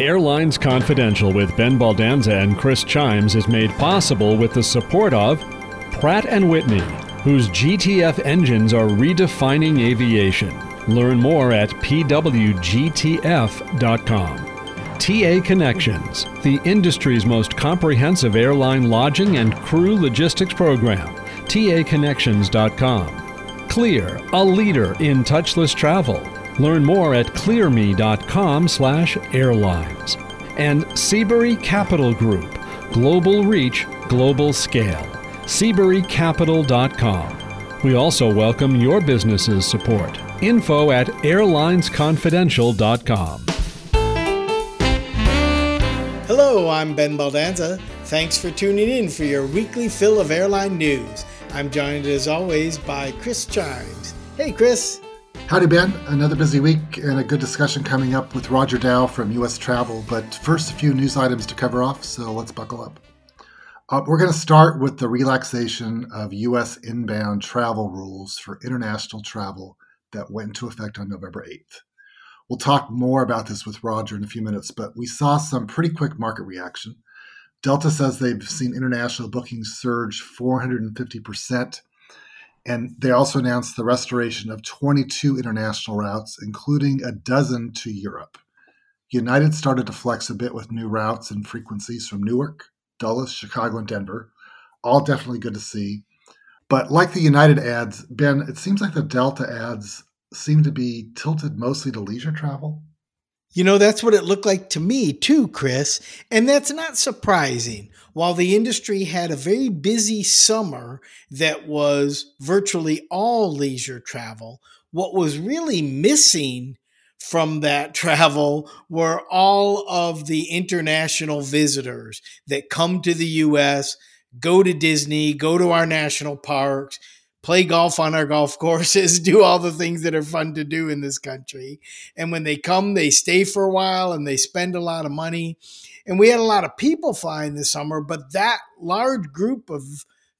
Airlines Confidential with Ben Baldanza and Chris Chiames is made possible with the support of Pratt & Whitney, whose GTF engines are redefining aviation. Learn more at pwgtf.com. TA Connections, the industry's most comprehensive airline lodging and crew logistics program. TAConnections.com. Clear, a leader in touchless travel. Learn more at clearme.com/airlines. And Seabury Capital Group, global reach, global scale. SeaburyCapital.com. We also welcome your business's support. Info at airlinesconfidential.com. Hello, I'm Ben Baldanza. Thanks for tuning in for your weekly fill of airline news. I'm joined as always by Chris Chiames. Hey, Chris. Howdy, Ben. Another busy week and a good discussion coming up with Roger Dow from U.S. Travel. But first, a few news items to cover off, so let's buckle up. Uh, we're going to start with the relaxation of U.S. inbound travel rules for international travel that went into effect on November 8th. We'll talk more about this with Roger in a few minutes, but we saw some pretty quick market reaction. Delta says they've seen international bookings surge 450%. And they also announced the restoration of 22 international routes, including a dozen to Europe. United started to flex a bit with new routes and frequencies from Newark, Dulles, Chicago, and Denver. All definitely good to see. But like the United ads, Ben, it seems like the Delta ads seem to be tilted mostly to leisure travel. You know, that's what it looked like to me too, Chris. And that's not surprising. While the industry had a very busy summer that was virtually all leisure travel, what was really missing from that travel were all of the international visitors that come to the US, go to Disney, go to our national parks, play golf on our golf courses, do all the things that are fun to do in this country. And when they come, they stay for a while and they spend a lot of money. And we had a lot of people flying this summer, but that large group of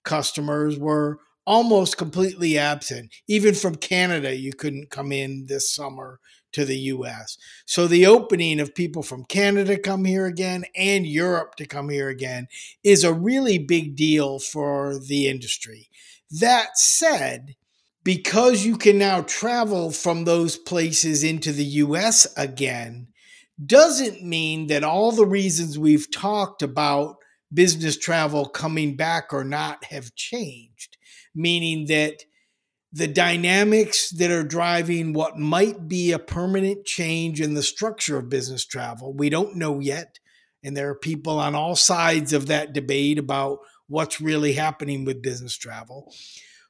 customers were almost completely absent. Even from Canada, you couldn't come in this summer to the US. So the opening of people from Canada come here again and Europe to come here again is a really big deal for the industry. That said, because you can now travel from those places into the US again, doesn't mean that all the reasons we've talked about business travel coming back or not have changed, meaning that the dynamics that are driving what might be a permanent change in the structure of business travel, we don't know yet. And there are people on all sides of that debate about what's really happening with business travel.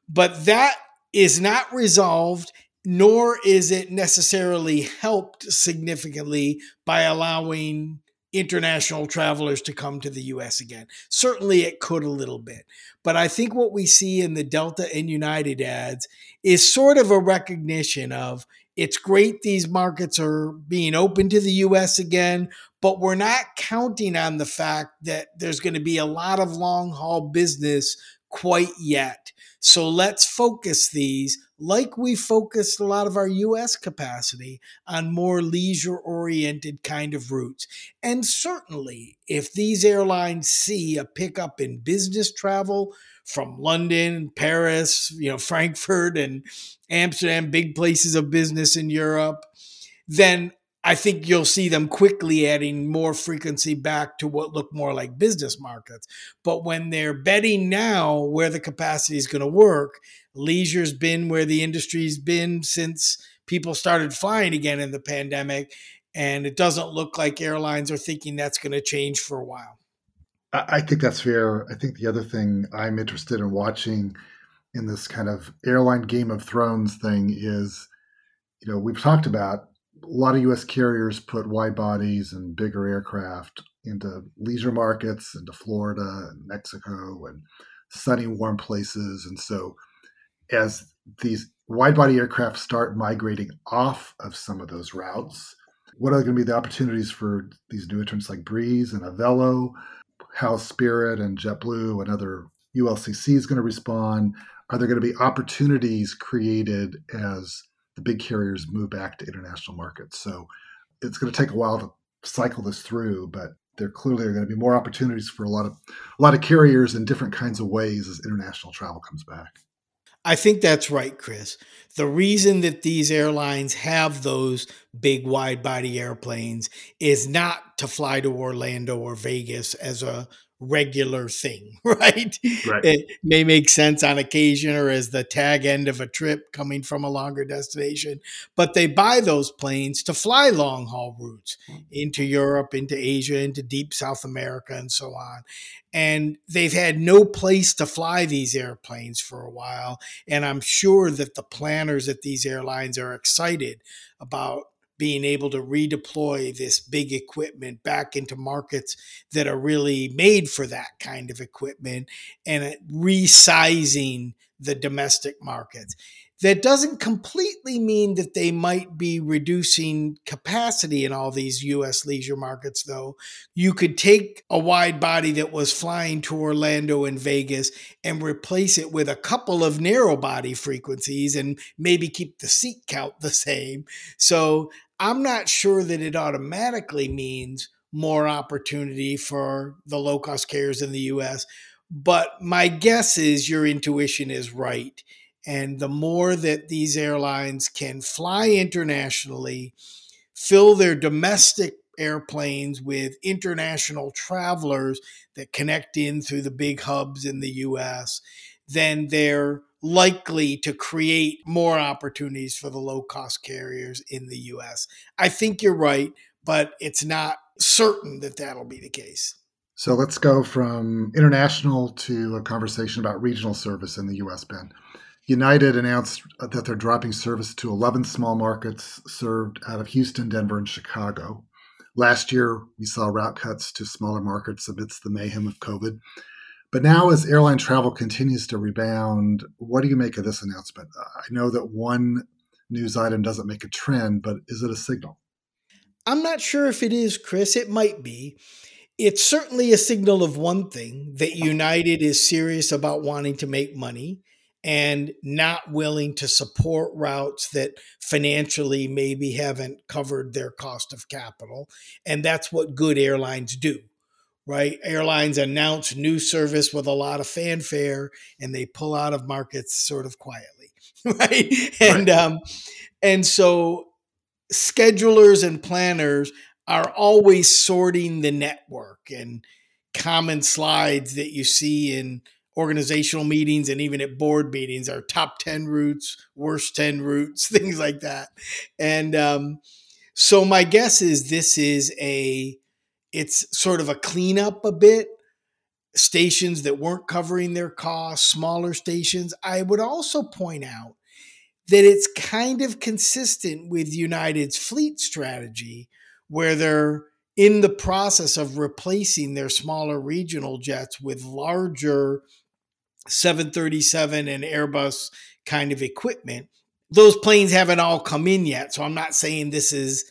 But that is not resolved, nor is it necessarily helped significantly by allowing international travelers to come to the US again. Certainly it could a little bit. But I think what we see in the Delta and United ads is sort of a recognition of it's great these markets are being open to the US again, but we're not counting on the fact that there's going to be a lot of long haul business quite yet. So let's focus these like we focused a lot of our US capacity on more leisure oriented kind of routes. And certainly, if these airlines see a pickup in business travel from London, Paris, you know, Frankfurt and Amsterdam, big places of business in Europe, then I think you'll see them quickly adding more frequency back to what look more like business markets. But when they're betting now where the capacity is going to work, leisure's been where the industry's been since people started flying again in the pandemic. And it doesn't look like airlines are thinking that's going to change for a while. I think that's fair. I think the other thing I'm interested in watching in this kind of airline Game of Thrones thing is, you know, we've talked about a lot of U.S. carriers put wide bodies and bigger aircraft into leisure markets, into Florida and Mexico and sunny, warm places. And so, as these wide body aircraft start migrating off of some of those routes, what are going to be the opportunities for these new entrants like Breeze and Avelo? How Spirit and JetBlue and other ULCC is going to respond? Are there going to be opportunities created as the big carriers move back to international markets. So it's going to take a while to cycle this through, but there clearly are going to be more opportunities for a lot of a lot of carriers in different kinds of ways as international travel comes back. I think that's right, Chris. The reason that these airlines have those big wide body airplanes is not to fly to Orlando or Vegas as a regular thing, right? right? It may make sense on occasion or as the tag end of a trip coming from a longer destination, but they buy those planes to fly long haul routes into Europe, into Asia, into deep South America, and so on. And they've had no place to fly these airplanes for a while. And I'm sure that the planners at these airlines are excited about being able to redeploy this big equipment back into markets that are really made for that kind of equipment and uh, resizing the domestic markets. That doesn't completely mean that they might be reducing capacity in all these US leisure markets, though. You could take a wide body that was flying to Orlando and Vegas and replace it with a couple of narrow body frequencies and maybe keep the seat count the same. So I'm not sure that it automatically means more opportunity for the low cost carriers in the US. But my guess is your intuition is right. And the more that these airlines can fly internationally, fill their domestic airplanes with international travelers that connect in through the big hubs in the US, then they're likely to create more opportunities for the low cost carriers in the US. I think you're right, but it's not certain that that'll be the case. So let's go from international to a conversation about regional service in the US, Ben. United announced that they're dropping service to 11 small markets served out of Houston, Denver, and Chicago. Last year, we saw route cuts to smaller markets amidst the mayhem of COVID. But now, as airline travel continues to rebound, what do you make of this announcement? I know that one news item doesn't make a trend, but is it a signal? I'm not sure if it is, Chris. It might be. It's certainly a signal of one thing that United is serious about wanting to make money and not willing to support routes that financially maybe haven't covered their cost of capital. And that's what good airlines do right? Airlines announce new service with a lot of fanfare and they pull out of markets sort of quietly, right? And right. um and so schedulers and planners are always sorting the network and common slides that you see in organizational meetings and even at board meetings are top 10 routes, worst 10 routes, things like that. And um, so my guess is this is a it's sort of a cleanup a bit. Stations that weren't covering their costs, smaller stations. I would also point out that it's kind of consistent with United's fleet strategy, where they're in the process of replacing their smaller regional jets with larger 737 and Airbus kind of equipment. Those planes haven't all come in yet, so I'm not saying this is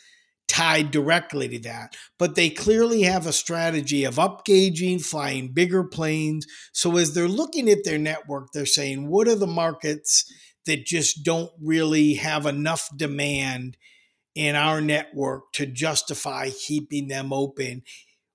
tied directly to that. But they clearly have a strategy of upgauging, flying bigger planes. So as they're looking at their network, they're saying, what are the markets that just don't really have enough demand in our network to justify keeping them open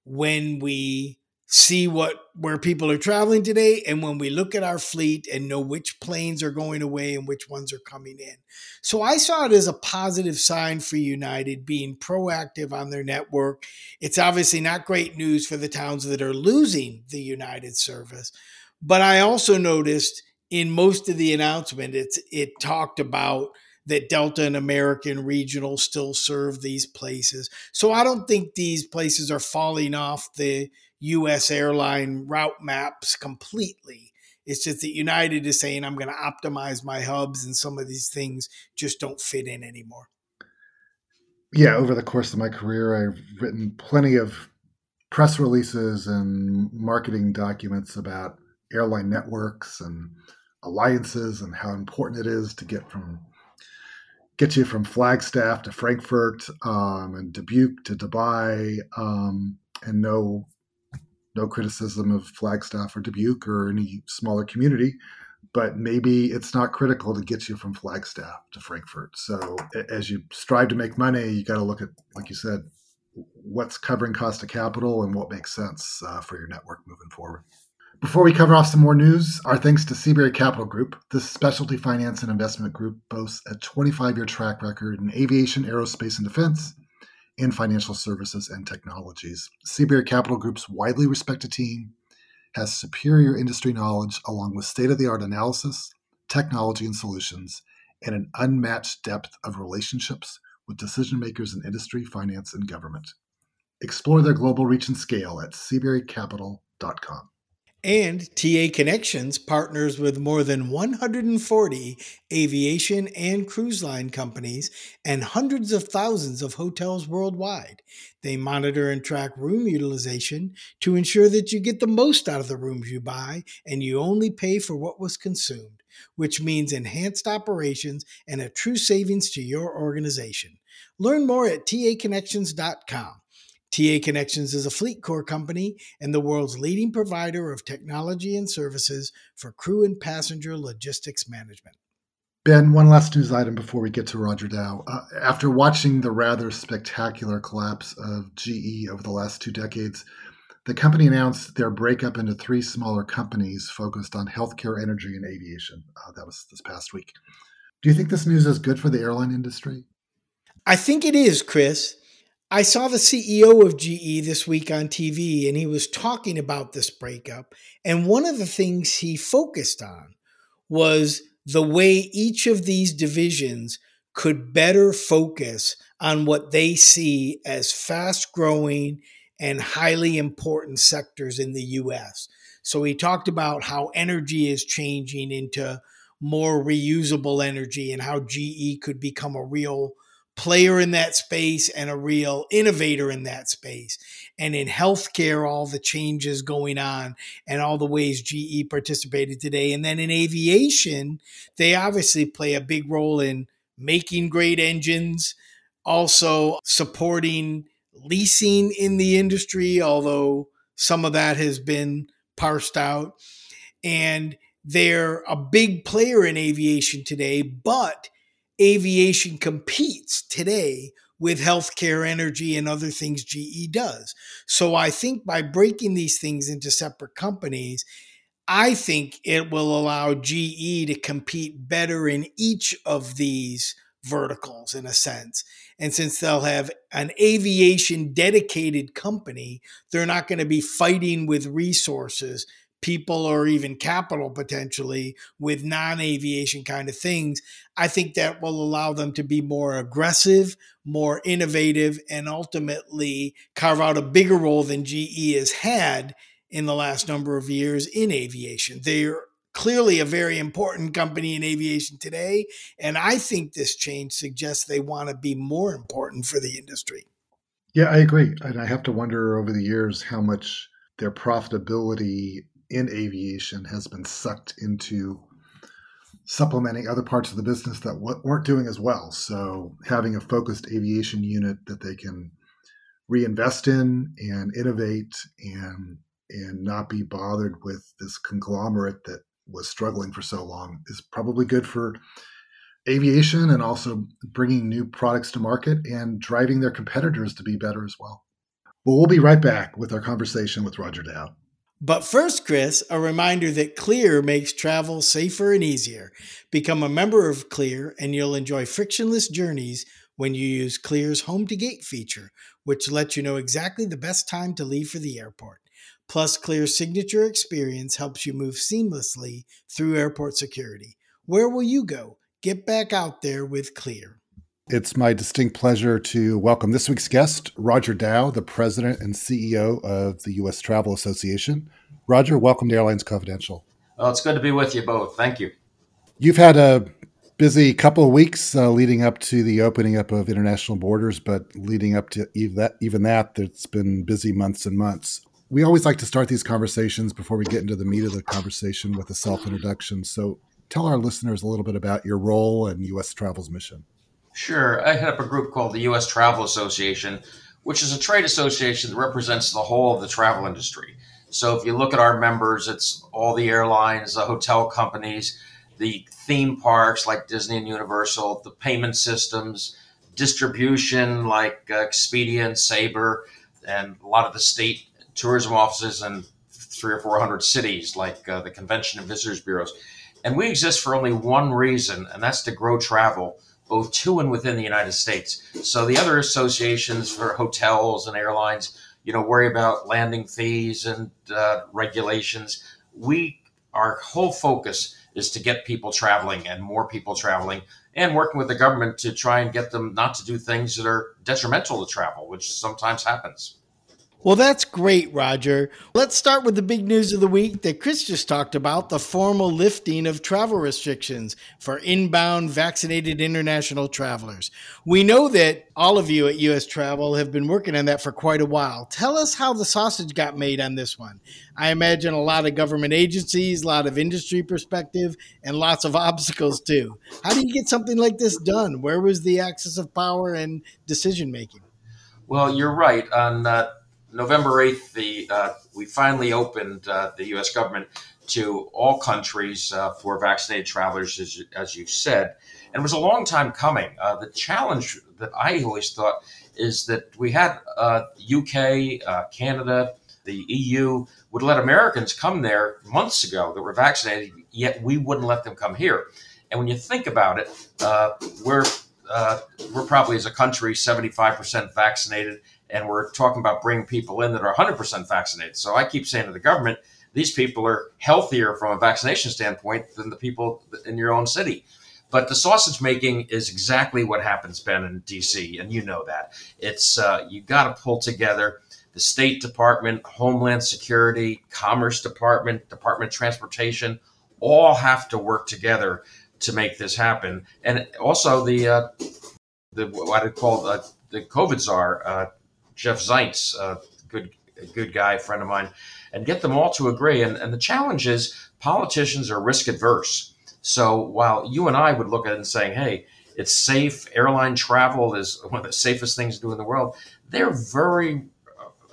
when we see what where people are traveling today and when we look at our fleet and know which planes are going away and which ones are coming in. So I saw it as a positive sign for United being proactive on their network. It's obviously not great news for the towns that are losing the United service, but I also noticed in most of the announcement it's it talked about that Delta and American Regional still serve these places. So I don't think these places are falling off the US airline route maps completely. It's just that United is saying, I'm going to optimize my hubs, and some of these things just don't fit in anymore. Yeah, over the course of my career, I've written plenty of press releases and marketing documents about airline networks and alliances and how important it is to get from get you from Flagstaff to Frankfurt um, and Dubuque to Dubai um, and know no criticism of Flagstaff or Dubuque or any smaller community, but maybe it's not critical to get you from Flagstaff to Frankfurt. So as you strive to make money, you got to look at, like you said, what's covering cost of capital and what makes sense uh, for your network moving forward. Before we cover off some more news, our thanks to Seabury Capital Group. This specialty finance and investment group boasts a 25 year track record in aviation, aerospace, and defense, and financial services and technologies. Seabury Capital Group's widely respected team has superior industry knowledge along with state of the art analysis, technology, and solutions, and an unmatched depth of relationships with decision makers in industry, finance, and government. Explore their global reach and scale at seaburycapital.com. And TA Connections partners with more than 140 aviation and cruise line companies and hundreds of thousands of hotels worldwide. They monitor and track room utilization to ensure that you get the most out of the rooms you buy and you only pay for what was consumed, which means enhanced operations and a true savings to your organization. Learn more at taconnections.com. TA Connections is a Fleetcor company and the world's leading provider of technology and services for crew and passenger logistics management. Ben, one last news item before we get to Roger Dow. Uh, after watching the rather spectacular collapse of GE over the last two decades, the company announced their breakup into three smaller companies focused on healthcare, energy, and aviation. Uh, that was this past week. Do you think this news is good for the airline industry? I think it is, Chris. I saw the CEO of GE this week on TV, and he was talking about this breakup. And one of the things he focused on was the way each of these divisions could better focus on what they see as fast growing and highly important sectors in the US. So he talked about how energy is changing into more reusable energy and how GE could become a real player in that space and a real innovator in that space. And in healthcare, all the changes going on and all the ways GE participated today. And then in aviation, they obviously play a big role in making great engines, also supporting leasing in the industry, although some of that has been parsed out. And they're a big player in aviation today, but aviation competes today with healthcare, energy, and other things GE does. So I think by breaking these things into separate companies, I think it will allow GE to compete better in each of these verticals in a sense. And since they'll have an aviation dedicated company, they're not going to be fighting with resources people or even capital potentially with non aviation kind of things, I think that will allow them to be more aggressive, more innovative, and ultimately carve out a bigger role than GE has had in the last number of years in aviation. They're clearly a very important company in aviation today. And I think this change suggests they want to be more important for the industry. Yeah, I agree. And I have to wonder over the years how much their profitability in aviation has been sucked into supplementing other parts of the business that weren't doing as well. So having a focused aviation unit that they can reinvest in and innovate and and not be bothered with this conglomerate that was struggling for so long is probably good for aviation and also bringing new products to market and driving their competitors to be better as well. Well, we'll be right back with our conversation with Roger Dow. But first, Chris, a reminder that Clear makes travel safer and easier. Become a member of Clear and you'll enjoy frictionless journeys when you use Clear's Home to Gate feature, which lets you know exactly the best time to leave for the airport. Plus, Clear's signature experience helps you move seamlessly through airport security. Where will you go? Get back out there with Clear. It's my distinct pleasure to welcome this week's guest, Roger Dow, the president and CEO of the U.S. Travel Association. Roger, welcome to Airlines Confidential. Well, it's good to be with you both. Thank you. You've had a busy couple of weeks uh, leading up to the opening up of international borders, but leading up to even that, even that, it's been busy months and months. We always like to start these conversations before we get into the meat of the conversation with a self introduction. So tell our listeners a little bit about your role and U.S. Travel's mission. Sure. I head up a group called the U.S. Travel Association, which is a trade association that represents the whole of the travel industry. So if you look at our members, it's all the airlines, the hotel companies, the theme parks like Disney and Universal, the payment systems, distribution like uh, Expedia and Sabre, and a lot of the state tourism offices in three or four hundred cities like uh, the Convention and Visitors Bureaus. And we exist for only one reason, and that's to grow travel both to and within the United States. So the other associations for hotels and airlines, you know, worry about landing fees and uh, regulations. We, our whole focus is to get people traveling and more people traveling and working with the government to try and get them not to do things that are detrimental to travel, which sometimes happens. Well, that's great, Roger. Let's start with the big news of the week that Chris just talked about the formal lifting of travel restrictions for inbound vaccinated international travelers. We know that all of you at US Travel have been working on that for quite a while. Tell us how the sausage got made on this one. I imagine a lot of government agencies, a lot of industry perspective, and lots of obstacles too. How do you get something like this done? Where was the axis of power and decision making? Well, you're right. On uh, November 8th, the, uh, we finally opened uh, the U.S. government to all countries uh, for vaccinated travelers, as, as you said. And it was a long time coming. Uh, the challenge that I always thought is that we had UK, uh, uh, Canada, the EU would let Americans come there months ago that were vaccinated, yet we wouldn't let them come here. And when you think about it, we're uh, we're probably as a country 75% vaccinated and we're talking about bringing people in that are 100% vaccinated. So I keep saying to the government, these people are healthier from a vaccination standpoint than the people in your own city. But the sausage making is exactly what happens, Ben, in DC, and you know that. It's uh, you got to pull together the State Department, Homeland Security, Commerce Department, Department of Transportation, all have to work together to make this happen. And also the uh, the what I call uh, the COVID czar, uh, Jeff Zients, a good a good guy, friend of mine, and get them all to agree. And, and the challenge is politicians are risk adverse. So while you and I would look at it and saying, hey, it's safe, airline travel is one of the safest things to do in the world, they're very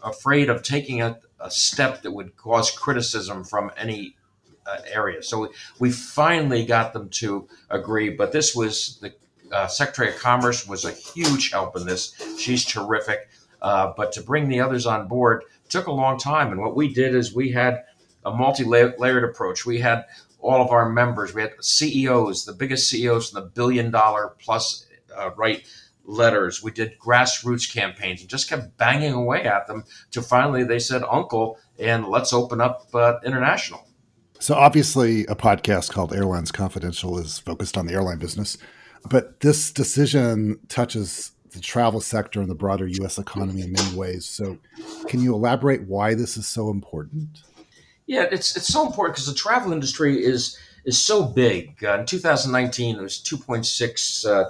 afraid of taking a, a step that would cause criticism from any uh, area. So we, we finally got them to agree, but this was the uh, Secretary of Commerce was a huge help in this. She's terrific. Uh, but to bring the others on board took a long time. And what we did is we had a multi layered approach. We had all of our members, we had CEOs, the biggest CEOs from the billion dollar plus uh, write letters. We did grassroots campaigns and just kept banging away at them to finally they said, Uncle, and let's open up uh, international. So, obviously, a podcast called Airlines Confidential is focused on the airline business, but this decision touches the travel sector and the broader U.S. economy in many ways. So, can you elaborate why this is so important? Yeah, it's it's so important because the travel industry is is so big. Uh, in 2019, it was 2.6 uh,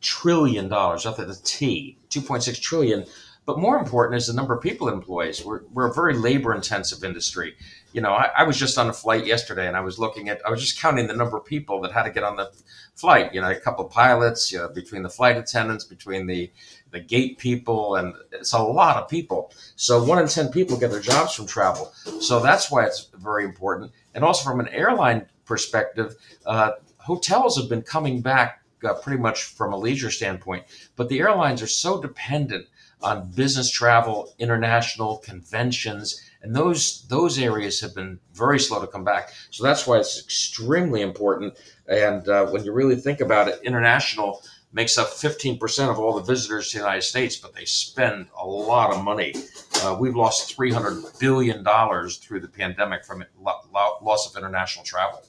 trillion dollars. At the T, 2.6 trillion. But more important is the number of people it employs. We're, we're a very labor intensive industry you know, I, I, was just on a flight yesterday and I was looking at, I was just counting the number of people that had to get on the flight. You know, a couple pilots, you know, between the flight attendants, between the, the gate people, and it's a lot of people. So one in 10 people get their jobs from travel. So that's why it's very important. And also from an airline perspective, uh, hotels have been coming back uh, pretty much from a leisure standpoint, but the airlines are so dependent on business travel, international conventions, and those those areas have been very slow to come back. So that's why it's extremely important. And uh, when you really think about it, international makes up 15% of all the visitors to the United States, but they spend a lot of money. Uh, we've lost $300 billion through the pandemic from loss of international travel.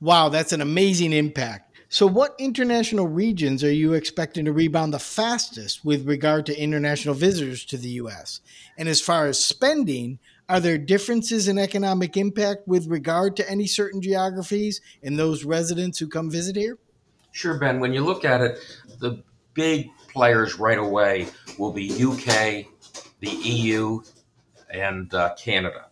Wow, that's an amazing impact. So, what international regions are you expecting to rebound the fastest with regard to international visitors to the U.S.? And as far as spending, are there differences in economic impact with regard to any certain geographies and those residents who come visit here? Sure, Ben. When you look at it, the big players right away will be UK, the EU, and uh, Canada.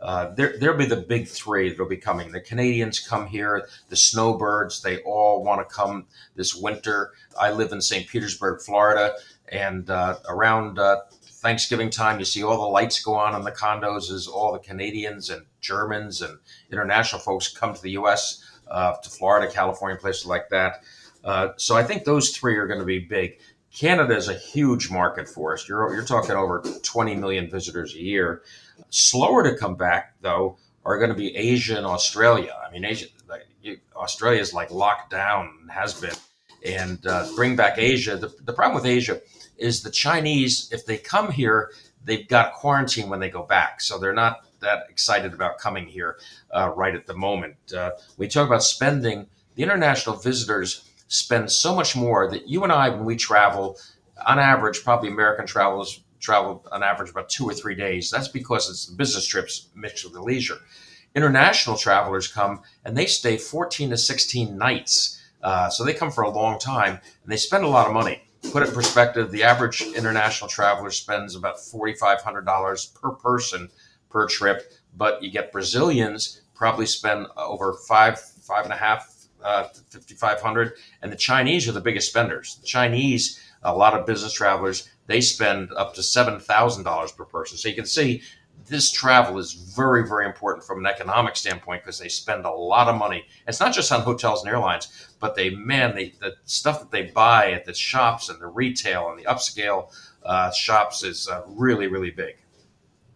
Uh, there, there'll be the big three that'll be coming. The Canadians come here, the snowbirds, they all want to come this winter. I live in St. Petersburg, Florida, and uh, around uh, Thanksgiving time, you see all the lights go on in the condos as all the Canadians and Germans and international folks come to the U.S., uh, to Florida, California, places like that. Uh, so I think those three are going to be big. Canada is a huge market for us. You're, you're talking over 20 million visitors a year. Slower to come back, though, are going to be Asia and Australia. I mean, Asia, Australia is like locked down, has been. And uh, bring back Asia. The, the problem with Asia is the Chinese, if they come here, they've got quarantine when they go back. So they're not that excited about coming here uh, right at the moment. Uh, we talk about spending, the international visitors spend so much more that you and I, when we travel, on average, probably American travelers travel on average about two or three days. That's because it's the business trips mixed with the leisure. International travelers come and they stay 14 to 16 nights. Uh, so they come for a long time and they spend a lot of money. Put it in perspective, the average international traveler spends about $4,500 per person per trip, but you get Brazilians probably spend over five, five and a half, uh, 5,500. And the Chinese are the biggest spenders. The Chinese, a lot of business travelers, they spend up to $7,000 per person. So you can see this travel is very, very important from an economic standpoint because they spend a lot of money. It's not just on hotels and airlines, but they, man, they, the stuff that they buy at the shops and the retail and the upscale uh, shops is uh, really, really big.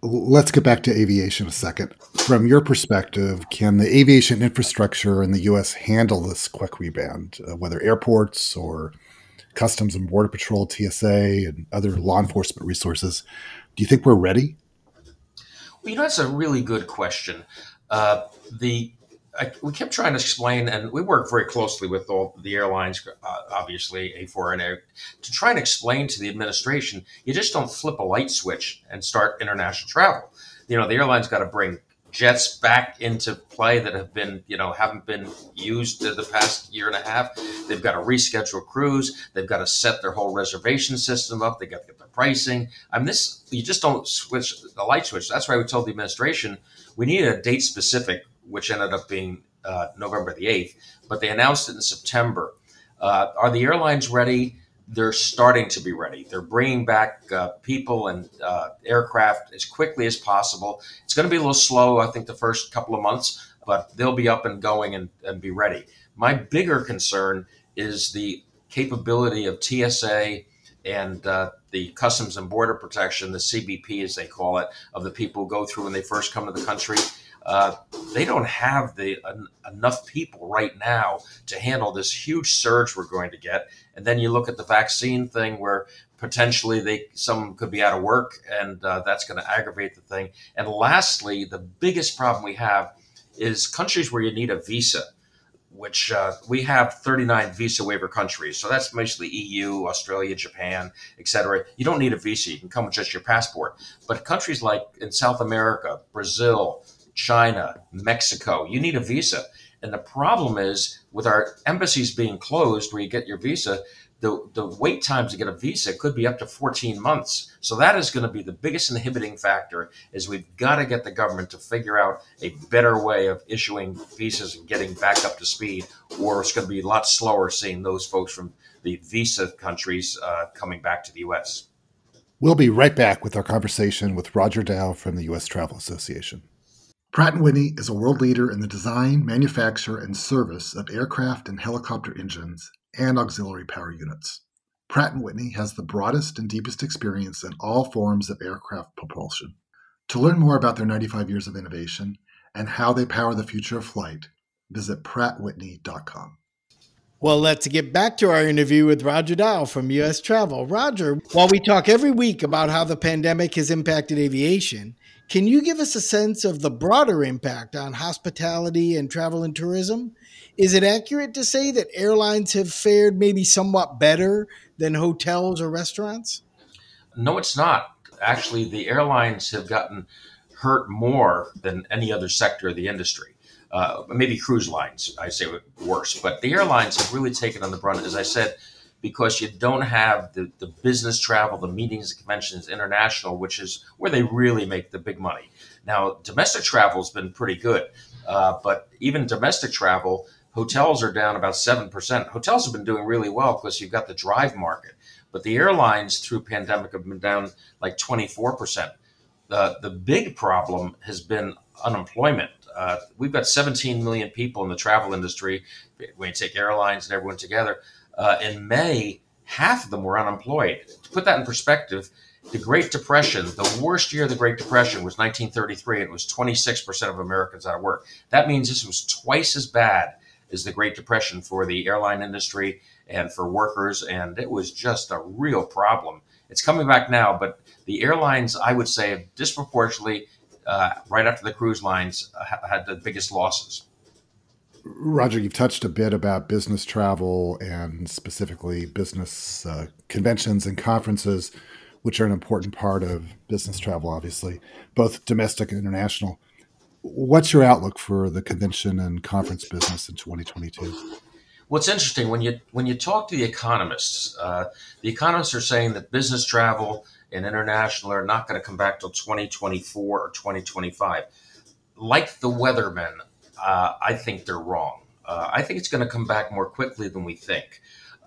Let's get back to aviation a second. From your perspective, can the aviation infrastructure in the U.S. handle this quick rebound, uh, whether airports or Customs and Border Patrol, TSA, and other law enforcement resources? Do you think we're ready? You know, that's a really good question. Uh, the I, we kept trying to explain, and we work very closely with all the airlines, uh, obviously A4 and A, to try and explain to the administration, you just don't flip a light switch and start international travel. You know, the airlines got to bring jets back into play that have been, you know, haven't been used the past year and a half. They've got to reschedule crews. They've got to set their whole reservation system up. They got to get the pricing. I mean, this you just don't switch the light switch. That's why we told the administration we need a date specific, which ended up being uh, November the eighth. But they announced it in September. Uh, are the airlines ready? They're starting to be ready. They're bringing back uh, people and uh, aircraft as quickly as possible. It's going to be a little slow, I think, the first couple of months, but they'll be up and going and, and be ready. My bigger concern is the capability of TSA and uh, the Customs and Border Protection, the CBP as they call it, of the people who go through when they first come to the country. Uh, they don't have the enough people right now to handle this huge surge we're going to get. And then you look at the vaccine thing where potentially they some could be out of work, and uh, that's going to aggravate the thing. And lastly, the biggest problem we have is countries where you need a visa. Which uh, we have 39 visa waiver countries, so that's mostly EU, Australia, Japan, etc. You don't need a visa; you can come with just your passport. But countries like in South America, Brazil, China, Mexico. You need a visa. And the problem is with our embassies being closed where you get your visa, the, the wait times to get a visa could be up to 14 months. So that is going to be the biggest inhibiting factor is we've got to get the government to figure out a better way of issuing visas and getting back up to speed, or it's going to be a lot slower seeing those folks from the visa countries uh, coming back to the U.S. We'll be right back with our conversation with Roger Dow from the U.S. Travel Association. Pratt & Whitney is a world leader in the design, manufacture, and service of aircraft and helicopter engines and auxiliary power units. Pratt & Whitney has the broadest and deepest experience in all forms of aircraft propulsion. To learn more about their 95 years of innovation and how they power the future of flight, visit prattwhitney.com. Well, let's get back to our interview with Roger Dow from US Travel. Roger, while we talk every week about how the pandemic has impacted aviation, can you give us a sense of the broader impact on hospitality and travel and tourism? Is it accurate to say that airlines have fared maybe somewhat better than hotels or restaurants? No, it's not. Actually, the airlines have gotten hurt more than any other sector of the industry. Uh, maybe cruise lines, I say worse, but the airlines have really taken on the brunt. As I said, because you don't have the, the business travel, the meetings, the conventions, international, which is where they really make the big money. Now, domestic travel has been pretty good, uh, but even domestic travel, hotels are down about 7%. Hotels have been doing really well because you've got the drive market, but the airlines through pandemic have been down like 24%. The, the big problem has been unemployment. Uh, we've got 17 million people in the travel industry. When you take airlines and everyone together, uh, in May, half of them were unemployed. To put that in perspective, the Great Depression, the worst year of the Great Depression was 1933, and it was 26% of Americans out of work. That means this was twice as bad as the Great Depression for the airline industry and for workers, and it was just a real problem. It's coming back now, but the airlines, I would say, disproportionately, uh, right after the cruise lines, uh, had the biggest losses. Roger, you've touched a bit about business travel and specifically business uh, conventions and conferences which are an important part of business travel, obviously, both domestic and international. What's your outlook for the convention and conference business in 2022? What's interesting when you when you talk to the economists, uh, the economists are saying that business travel and international are not going to come back till 2024 or 2025. Like the weathermen, uh, I think they're wrong. Uh, I think it's going to come back more quickly than we think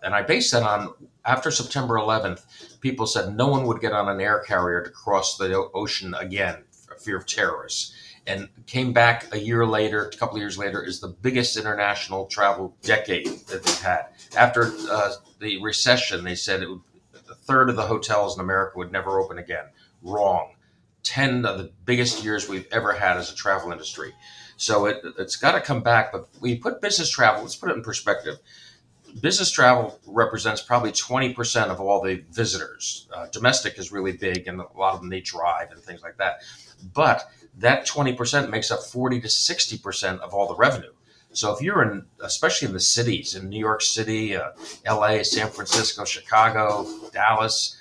and I base that on after September 11th, people said no one would get on an air carrier to cross the ocean again for fear of terrorists. And came back a year later, a couple of years later, is the biggest international travel decade that they've had. After uh, the recession, they said would, a third of the hotels in America would never open again. Wrong. 10 of the biggest years we've ever had as a travel industry. So it, it's got to come back. But we put business travel, let's put it in perspective business travel represents probably 20% of all the visitors. Uh, domestic is really big, and a lot of them they drive and things like that. But that 20% makes up 40 to 60% of all the revenue. So if you're in, especially in the cities, in New York City, uh, LA, San Francisco, Chicago, Dallas,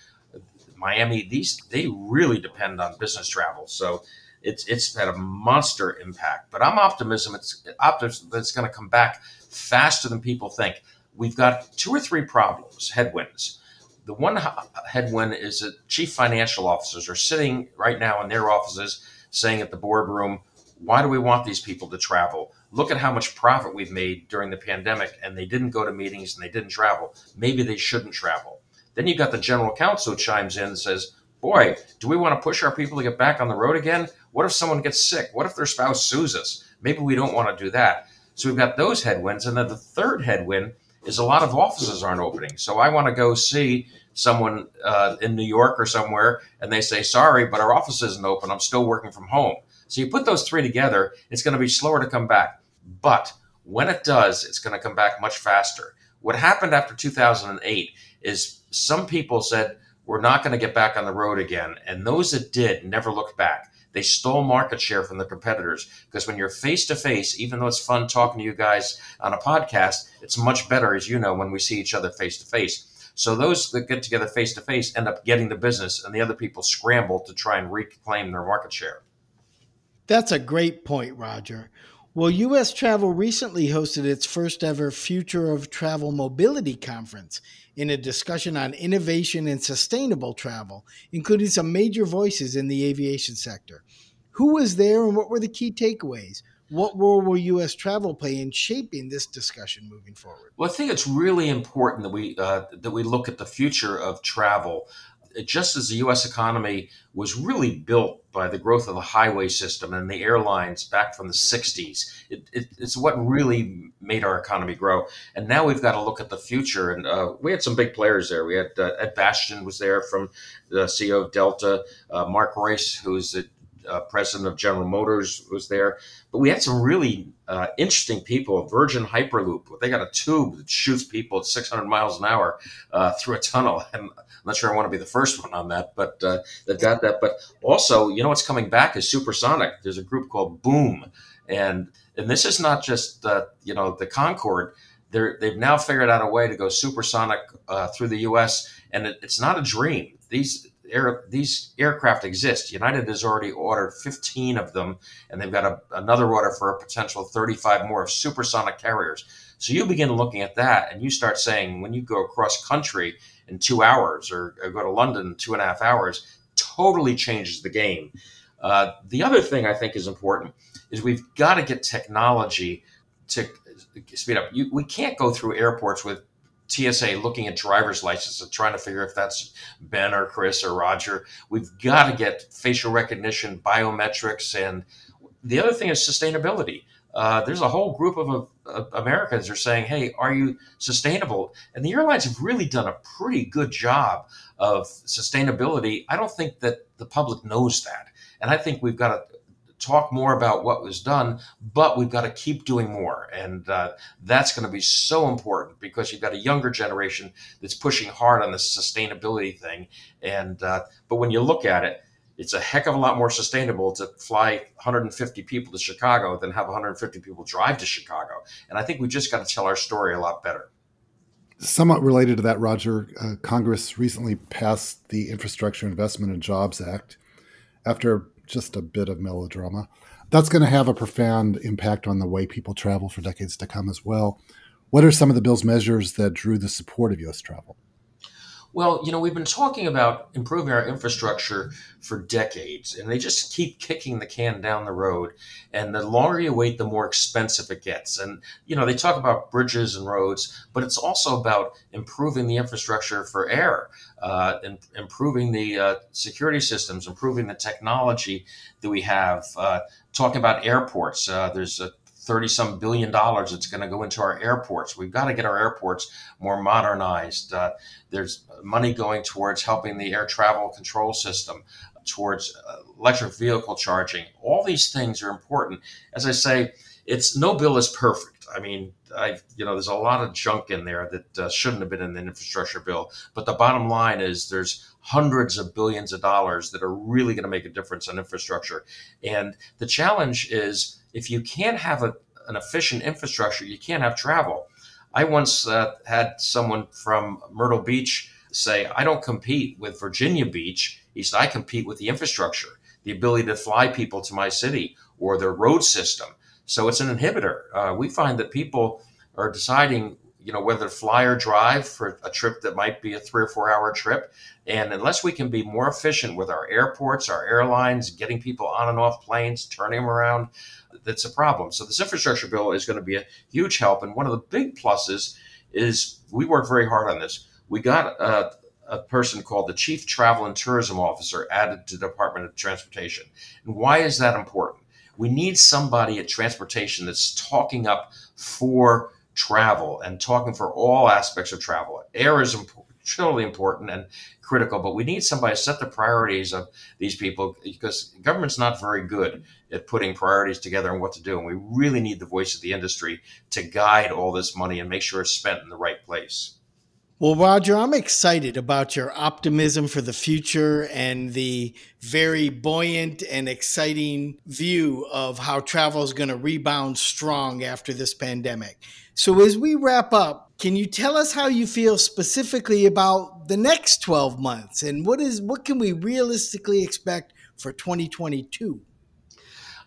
Miami, these they really depend on business travel. So it's it's had a monster impact. But I'm optimism. It's optimism that it's going to come back faster than people think we've got two or three problems, headwinds. The one headwind is that chief financial officers are sitting right now in their offices saying at the boardroom, why do we want these people to travel? Look at how much profit we've made during the pandemic, and they didn't go to meetings and they didn't travel. Maybe they shouldn't travel. Then you've got the general counsel chimes in and says, Boy, do we want to push our people to get back on the road again? What if someone gets sick? What if their spouse sues us? Maybe we don't want to do that. So we've got those headwinds. And then the third headwind is a lot of offices aren't opening. So I want to go see someone uh, in New York or somewhere, and they say, "Sorry, but our office isn't open. I'm still working from home." So you put those three together, it's going to be slower to come back. But when it does, it's going to come back much faster. What happened after 2008 is some people said, We're not going to get back on the road again. And those that did never looked back. They stole market share from the competitors because when you're face to face, even though it's fun talking to you guys on a podcast, it's much better, as you know, when we see each other face to face. So those that get together face to face end up getting the business, and the other people scramble to try and reclaim their market share. That's a great point, Roger. Well, U.S. Travel recently hosted its first ever Future of Travel Mobility Conference in a discussion on innovation and sustainable travel, including some major voices in the aviation sector. Who was there and what were the key takeaways? What role will U.S. travel play in shaping this discussion moving forward? Well, I think it's really important that we uh, that we look at the future of travel just as the U.S. economy was really built by the growth of the highway system and the airlines back from the 60s, it, it, it's what really made our economy grow. And now we've got to look at the future. And uh, we had some big players there. We had uh, Ed Bastian was there from the CEO of Delta, uh, Mark Reuss, who's the uh, president of General Motors, was there. But we had some really uh, interesting people. Virgin Hyperloop, they got a tube that shoots people at 600 miles an hour uh, through a tunnel. I'm not sure I want to be the first one on that, but uh, they've got that. But also, you know what's coming back is supersonic. There's a group called Boom, and and this is not just uh, you know the Concorde. They're, they've now figured out a way to go supersonic uh, through the U.S. and it, it's not a dream. These air, these aircraft exist. United has already ordered 15 of them, and they've got a, another order for a potential 35 more of supersonic carriers. So you begin looking at that, and you start saying when you go across country in two hours or, or go to London in two and a half hours, totally changes the game. Uh, the other thing I think is important is we've got to get technology to speed up. You, we can't go through airports with TSA looking at driver's licenses and trying to figure if that's Ben or Chris or Roger. We've got to get facial recognition, biometrics, and the other thing is sustainability. uh, there's a whole group of uh, Americans are saying, "Hey, are you sustainable?" And the airlines have really done a pretty good job of sustainability. I don't think that the public knows that, and I think we've got to talk more about what was done, but we've got to keep doing more. And uh, that's going to be so important because you've got a younger generation that's pushing hard on the sustainability thing. And uh, but when you look at it, it's a heck of a lot more sustainable to fly 150 people to Chicago than have 150 people drive to Chicago. And I think we just got to tell our story a lot better. Somewhat related to that, Roger, uh, Congress recently passed the Infrastructure Investment and Jobs Act after just a bit of melodrama. That's going to have a profound impact on the way people travel for decades to come as well. What are some of the bill's measures that drew the support of U.S. travel? Well, you know, we've been talking about improving our infrastructure for decades, and they just keep kicking the can down the road. And the longer you wait, the more expensive it gets. And, you know, they talk about bridges and roads, but it's also about improving the infrastructure for air, uh, and improving the uh, security systems, improving the technology that we have. Uh, talking about airports, uh, there's a 30 some billion dollars that's going to go into our airports. We've got to get our airports more modernized. Uh, there's money going towards helping the air travel control system, towards uh, electric vehicle charging. All these things are important. As I say, it's no bill is perfect. I mean, I you know, there's a lot of junk in there that uh, shouldn't have been in the infrastructure bill. But the bottom line is there's hundreds of billions of dollars that are really going to make a difference on infrastructure. And the challenge is if you can't have a, an efficient infrastructure, you can't have travel. I once uh, had someone from Myrtle Beach say, I don't compete with Virginia Beach. He said, I compete with the infrastructure, the ability to fly people to my city or the road system. So it's an inhibitor. Uh, we find that people are deciding, you know, whether to fly or drive for a trip that might be a three or four hour trip. And unless we can be more efficient with our airports, our airlines, getting people on and off planes, turning them around, that's a problem. So this infrastructure bill is going to be a huge help. And one of the big pluses is we work very hard on this. We got a, a person called the Chief Travel and Tourism Officer added to the Department of Transportation. And why is that important? We need somebody at transportation that's talking up for travel and talking for all aspects of travel. Air is imp- truly important and critical, but we need somebody to set the priorities of these people because government's not very good at putting priorities together and what to do. And we really need the voice of the industry to guide all this money and make sure it's spent in the right place. Well, Roger, I'm excited about your optimism for the future and the very buoyant and exciting view of how travel is going to rebound strong after this pandemic. So, as we wrap up, can you tell us how you feel specifically about the next 12 months and what is what can we realistically expect for 2022?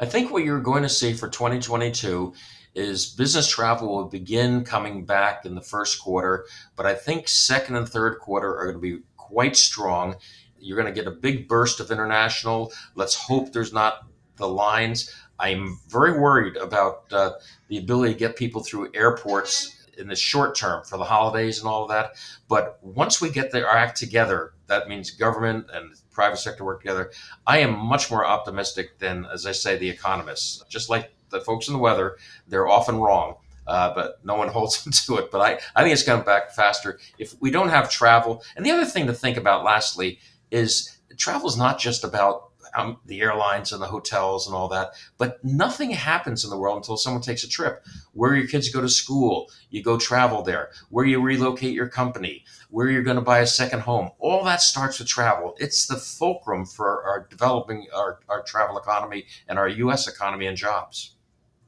I think what you're going to see for 2022 is business travel will begin coming back in the first quarter, but I think second and third quarter are going to be quite strong. You're going to get a big burst of international. Let's hope there's not the lines. I'm very worried about uh, the ability to get people through airports in the short term for the holidays and all of that. But once we get the, our act together, that means government and private sector work together. I am much more optimistic than, as I say, the economists. Just like the folks in the weather, they're often wrong. Uh, but no one holds them to it. But I, I think it's coming back faster. If we don't have travel, and the other thing to think about, lastly, is travel is not just about um, the airlines and the hotels and all that. But nothing happens in the world until someone takes a trip. Where your kids go to school, you go travel there. Where you relocate your company, where you're going to buy a second home. All that starts with travel. It's the fulcrum for our developing our, our travel economy and our U.S. economy and jobs.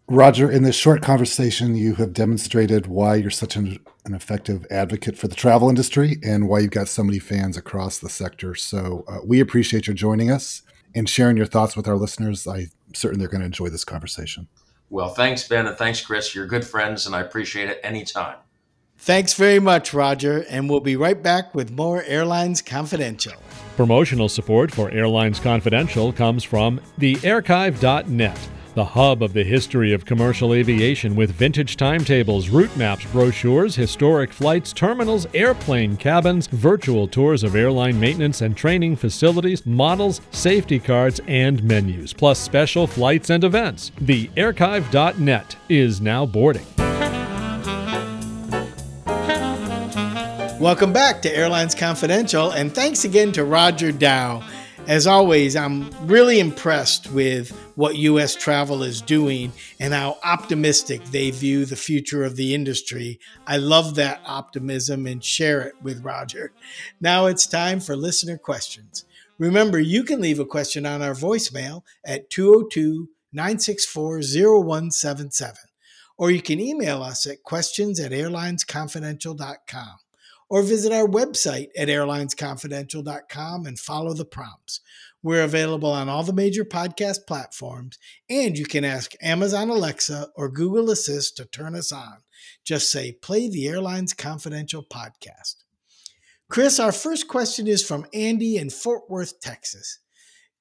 Roger, in this short conversation, you have demonstrated why you're such an, an, effective advocate for the travel industry and why you've got so many fans across the sector. So uh, we appreciate your joining us and sharing your thoughts with our listeners. I'm certain they're going to enjoy this conversation. Well, thanks, Ben, and thanks, Chris. You're good friends, and I appreciate it anytime. Thanks very much, Roger, and we'll be right back with more Airlines Confidential. Promotional support for Airlines Confidential comes from thearchive.net the hub of the history of commercial aviation with vintage timetables, route maps, brochures, historic flights, terminals, airplane cabins, virtual tours of airline maintenance and training facilities, models, safety cards, and menus, plus special flights and events. The archive.net is now boarding. Welcome back to Airlines Confidential, and thanks again to Roger Dow. As always, I'm really impressed with what U.S. travel is doing and how optimistic they view the future of the industry. I love that optimism and share it with Roger. Now it's time for listener questions. Remember, you can leave a question on our voicemail at 202 964 0177, or you can email us at questions at airlinesconfidential.com or visit our website at airlinesconfidential.com and follow the prompts. We're available on all the major podcast platforms, and you can ask Amazon Alexa or Google Assist to turn us on. Just say, play the Airlines Confidential podcast. Chris, our first question is from Andy in Fort Worth, Texas.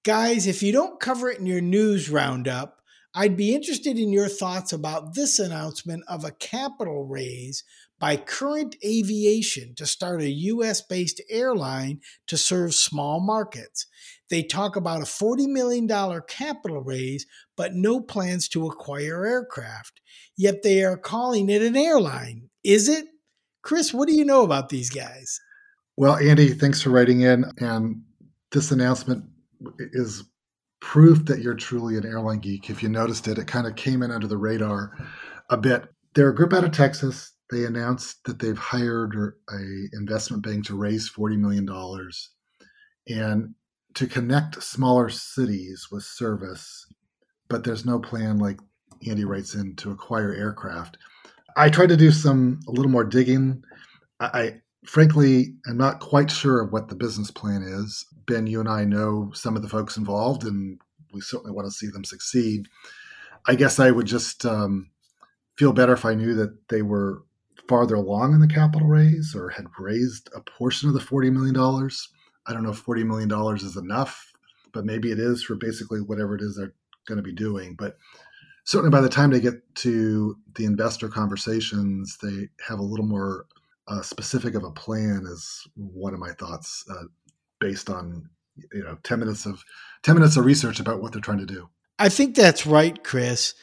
Guys, if you don't cover it in your news roundup, I'd be interested in your thoughts about this announcement of a capital raise by Current Aviation to start a US based airline to serve small markets. They talk about a $40 million capital raise, but no plans to acquire aircraft. Yet they are calling it an airline. Is it? Chris, what do you know about these guys? Well, Andy, thanks for writing in. And this announcement is proof that you're truly an airline geek. If you noticed it, it kind of came in under the radar a bit. They're a group out of Texas they announced that they've hired a investment bank to raise $40 million and to connect smaller cities with service but there's no plan like andy writes in to acquire aircraft. I tried to do some a little more digging. I, I frankly am not quite sure of what the business plan is. Ben you and i know some of the folks involved and we certainly want to see them succeed. I guess i would just um, feel better if i knew that they were farther along in the capital raise or had raised a portion of the $40 million. I don't know if $40 million is enough, but maybe it is for basically whatever it is they're going to be doing. But certainly by the time they get to the investor conversations, they have a little more uh, specific of a plan, is one of my thoughts uh, based on you know 10 minutes of 10 minutes of research about what they're trying to do i think that's right chris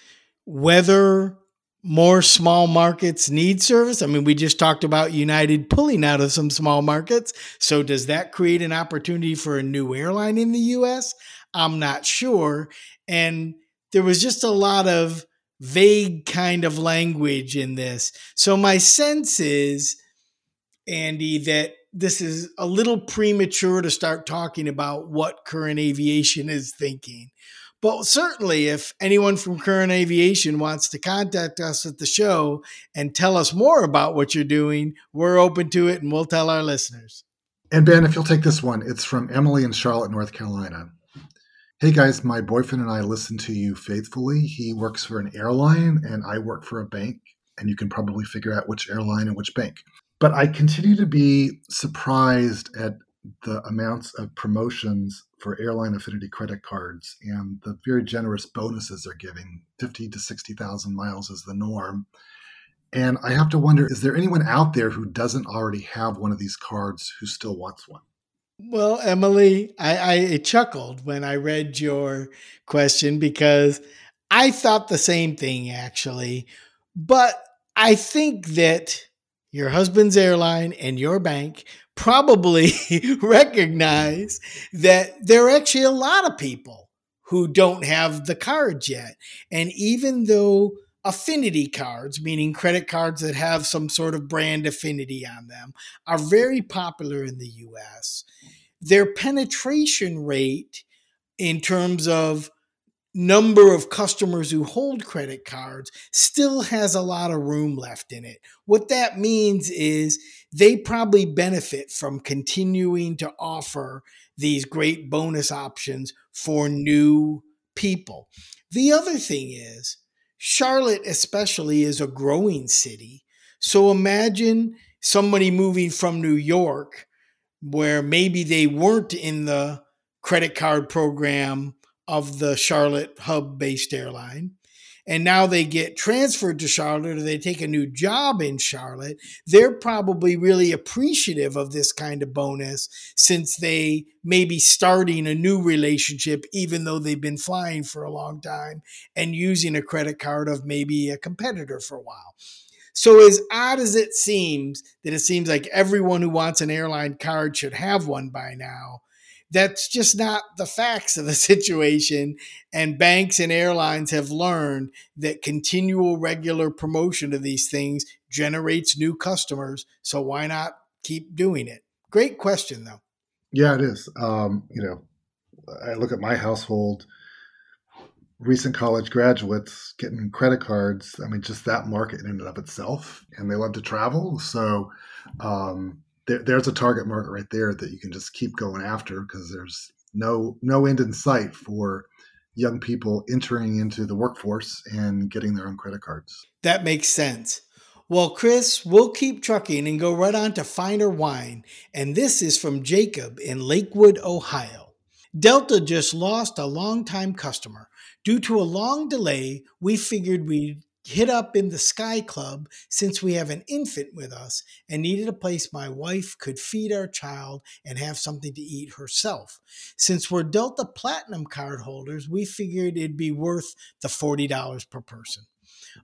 whether more small markets need service? I mean, we just talked about United pulling out of some small markets. So, does that create an opportunity for a new airline in the US? I'm not sure. And there was just a lot of vague kind of language in this. So, my sense is, Andy, that this is a little premature to start talking about what current aviation is thinking. But certainly, if anyone from Current Aviation wants to contact us at the show and tell us more about what you're doing, we're open to it and we'll tell our listeners. And Ben, if you'll take this one, it's from Emily in Charlotte, North Carolina. Hey guys, my boyfriend and I listen to you faithfully. He works for an airline and I work for a bank, and you can probably figure out which airline and which bank. But I continue to be surprised at the amounts of promotions for airline affinity credit cards and the very generous bonuses they're giving 50 to 60,000 miles is the norm. And I have to wonder is there anyone out there who doesn't already have one of these cards who still wants one? Well, Emily, I, I chuckled when I read your question because I thought the same thing actually. But I think that your husband's airline and your bank probably recognize that there are actually a lot of people who don't have the cards yet. And even though affinity cards, meaning credit cards that have some sort of brand affinity on them, are very popular in the US, their penetration rate in terms of number of customers who hold credit cards still has a lot of room left in it. What that means is they probably benefit from continuing to offer these great bonus options for new people. The other thing is, Charlotte, especially, is a growing city. So imagine somebody moving from New York where maybe they weren't in the credit card program of the Charlotte hub based airline and now they get transferred to Charlotte or they take a new job in Charlotte, they're probably really appreciative of this kind of bonus since they may be starting a new relationship, even though they've been flying for a long time and using a credit card of maybe a competitor for a while. So, as odd as it seems, that it seems like everyone who wants an airline card should have one by now, that's just not the facts of the situation. And banks and airlines have learned that continual regular promotion of these things generates new customers. So why not keep doing it? Great question, though. Yeah, it is. Um, you know, I look at my household, recent college graduates getting credit cards. I mean, just that market in and of itself, and they love to travel. So, um, there, there's a target market right there that you can just keep going after because there's no no end in sight for young people entering into the workforce and getting their own credit cards. That makes sense. Well, Chris, we'll keep trucking and go right on to fine or whine. And this is from Jacob in Lakewood, Ohio. Delta just lost a longtime customer. Due to a long delay, we figured we'd hit up in the Sky Club since we have an infant with us and needed a place my wife could feed our child and have something to eat herself. Since we're Delta Platinum card holders, we figured it'd be worth the $40 per person.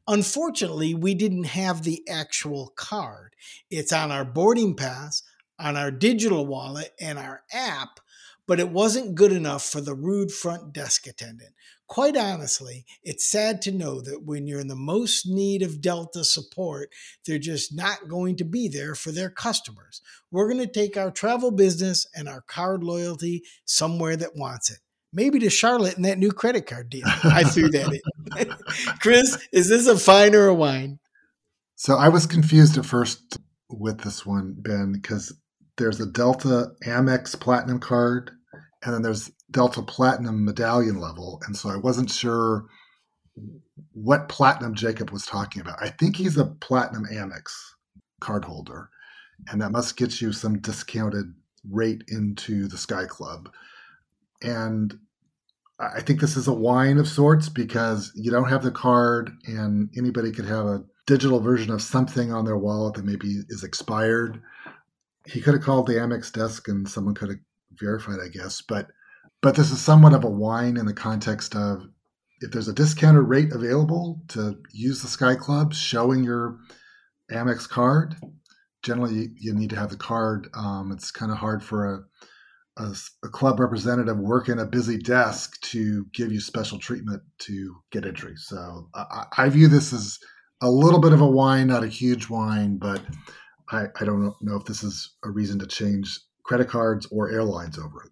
Unfortunately, we didn't have the actual card. It's on our boarding pass, on our digital wallet, and our app, but it wasn't good enough for the rude front desk attendant. Quite honestly, it's sad to know that when you're in the most need of Delta support, they're just not going to be there for their customers. We're going to take our travel business and our card loyalty somewhere that wants it. Maybe to Charlotte and that new credit card deal. I threw that in. Chris, is this a fine or a whine? So I was confused at first with this one, Ben, because there's a Delta Amex Platinum card, and then there's Delta Platinum medallion level. And so I wasn't sure what Platinum Jacob was talking about. I think he's a Platinum Amex card holder, and that must get you some discounted rate into the Sky Club. And I think this is a whine of sorts because you don't have the card, and anybody could have a digital version of something on their wallet that maybe is expired he could have called the Amex desk and someone could have verified, I guess. But but this is somewhat of a whine in the context of if there's a discounted rate available to use the Sky Club, showing your Amex card. Generally, you need to have the card. Um, it's kind of hard for a, a, a, club representative working a busy desk to give you special treatment to get entry. So I, I view this as a little bit of a whine, not a huge whine, but I, I don't know if this is a reason to change credit cards or airlines over it.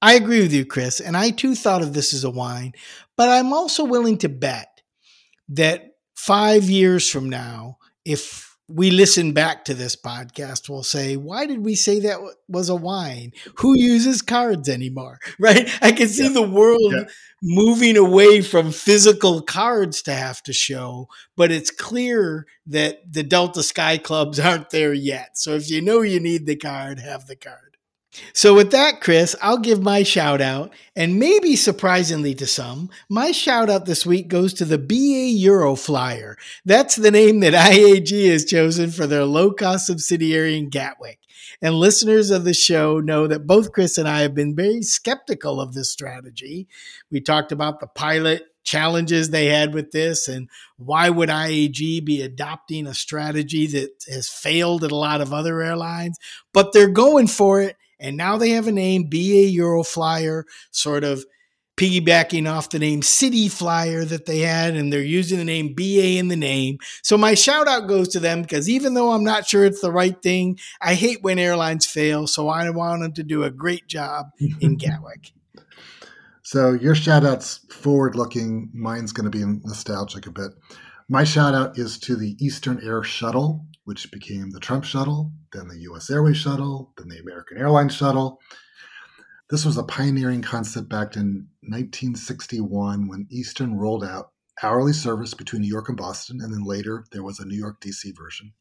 I agree with you, Chris. And I too thought of this as a whine, but I'm also willing to bet that five years from now, if we listen back to this podcast, we'll say, why did we say that was a whine? Who uses cards anymore? Right? I can see yeah. the world yeah. moving away from physical cards to have to show, but it's clear that the Delta Sky Clubs aren't there yet. So if you know you need the card, have the card. So, with that, Chris, I'll give my shout out. And maybe surprisingly to some, my shout out this week goes to the BA Euroflyer. That's the name that IAG has chosen for their low cost subsidiary in Gatwick. And listeners of the show know that both Chris and I have been very skeptical of this strategy. We talked about the pilot challenges they had with this and why would IAG be adopting a strategy that has failed at a lot of other airlines, but they're going for it and now they have a name, BA Euroflyer, sort of piggybacking off the name City Flyer that they had, and they're using the name BA in the name. So my shout out goes to them because even though I'm not sure it's the right thing, I hate when airlines fail. So I want them to do a great job in Gatwick. So your shout out's forward looking. Mine's going to be nostalgic a bit. My shout out is to the Eastern Air Shuttle which became the Trump shuttle, then the US Airways shuttle, then the American Airlines shuttle. This was a pioneering concept back in 1961 when Eastern rolled out hourly service between New York and Boston, and then later there was a New York DC version.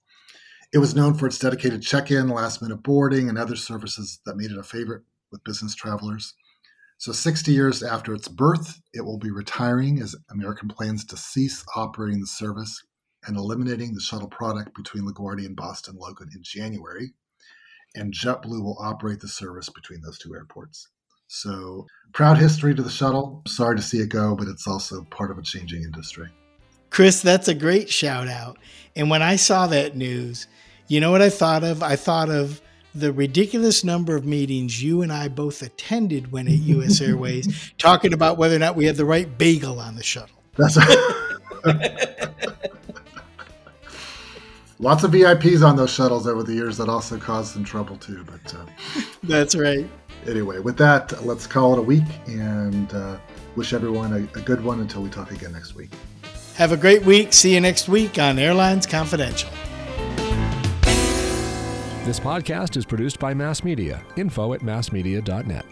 It was known for its dedicated check in, last minute boarding, and other services that made it a favorite with business travelers. So, 60 years after its birth, it will be retiring as American plans to cease operating the service and eliminating the shuttle product between LaGuardia and Boston Logan in January. And JetBlue will operate the service between those two airports. So, proud history to the shuttle. Sorry to see it go, but it's also part of a changing industry. Chris, that's a great shout out. And when I saw that news, you know what I thought of? I thought of the ridiculous number of meetings you and I both attended when at US Airways talking about whether or not we had the right bagel on the shuttle. That's Lots of VIPs on those shuttles over the years that also caused some trouble too. But uh, that's right. Anyway, with that, let's call it a week and uh, wish everyone a, a good one until we talk again next week. Have a great week. See you next week on Airlines Confidential. This podcast is produced by Mass Media. Info at massmedia.net.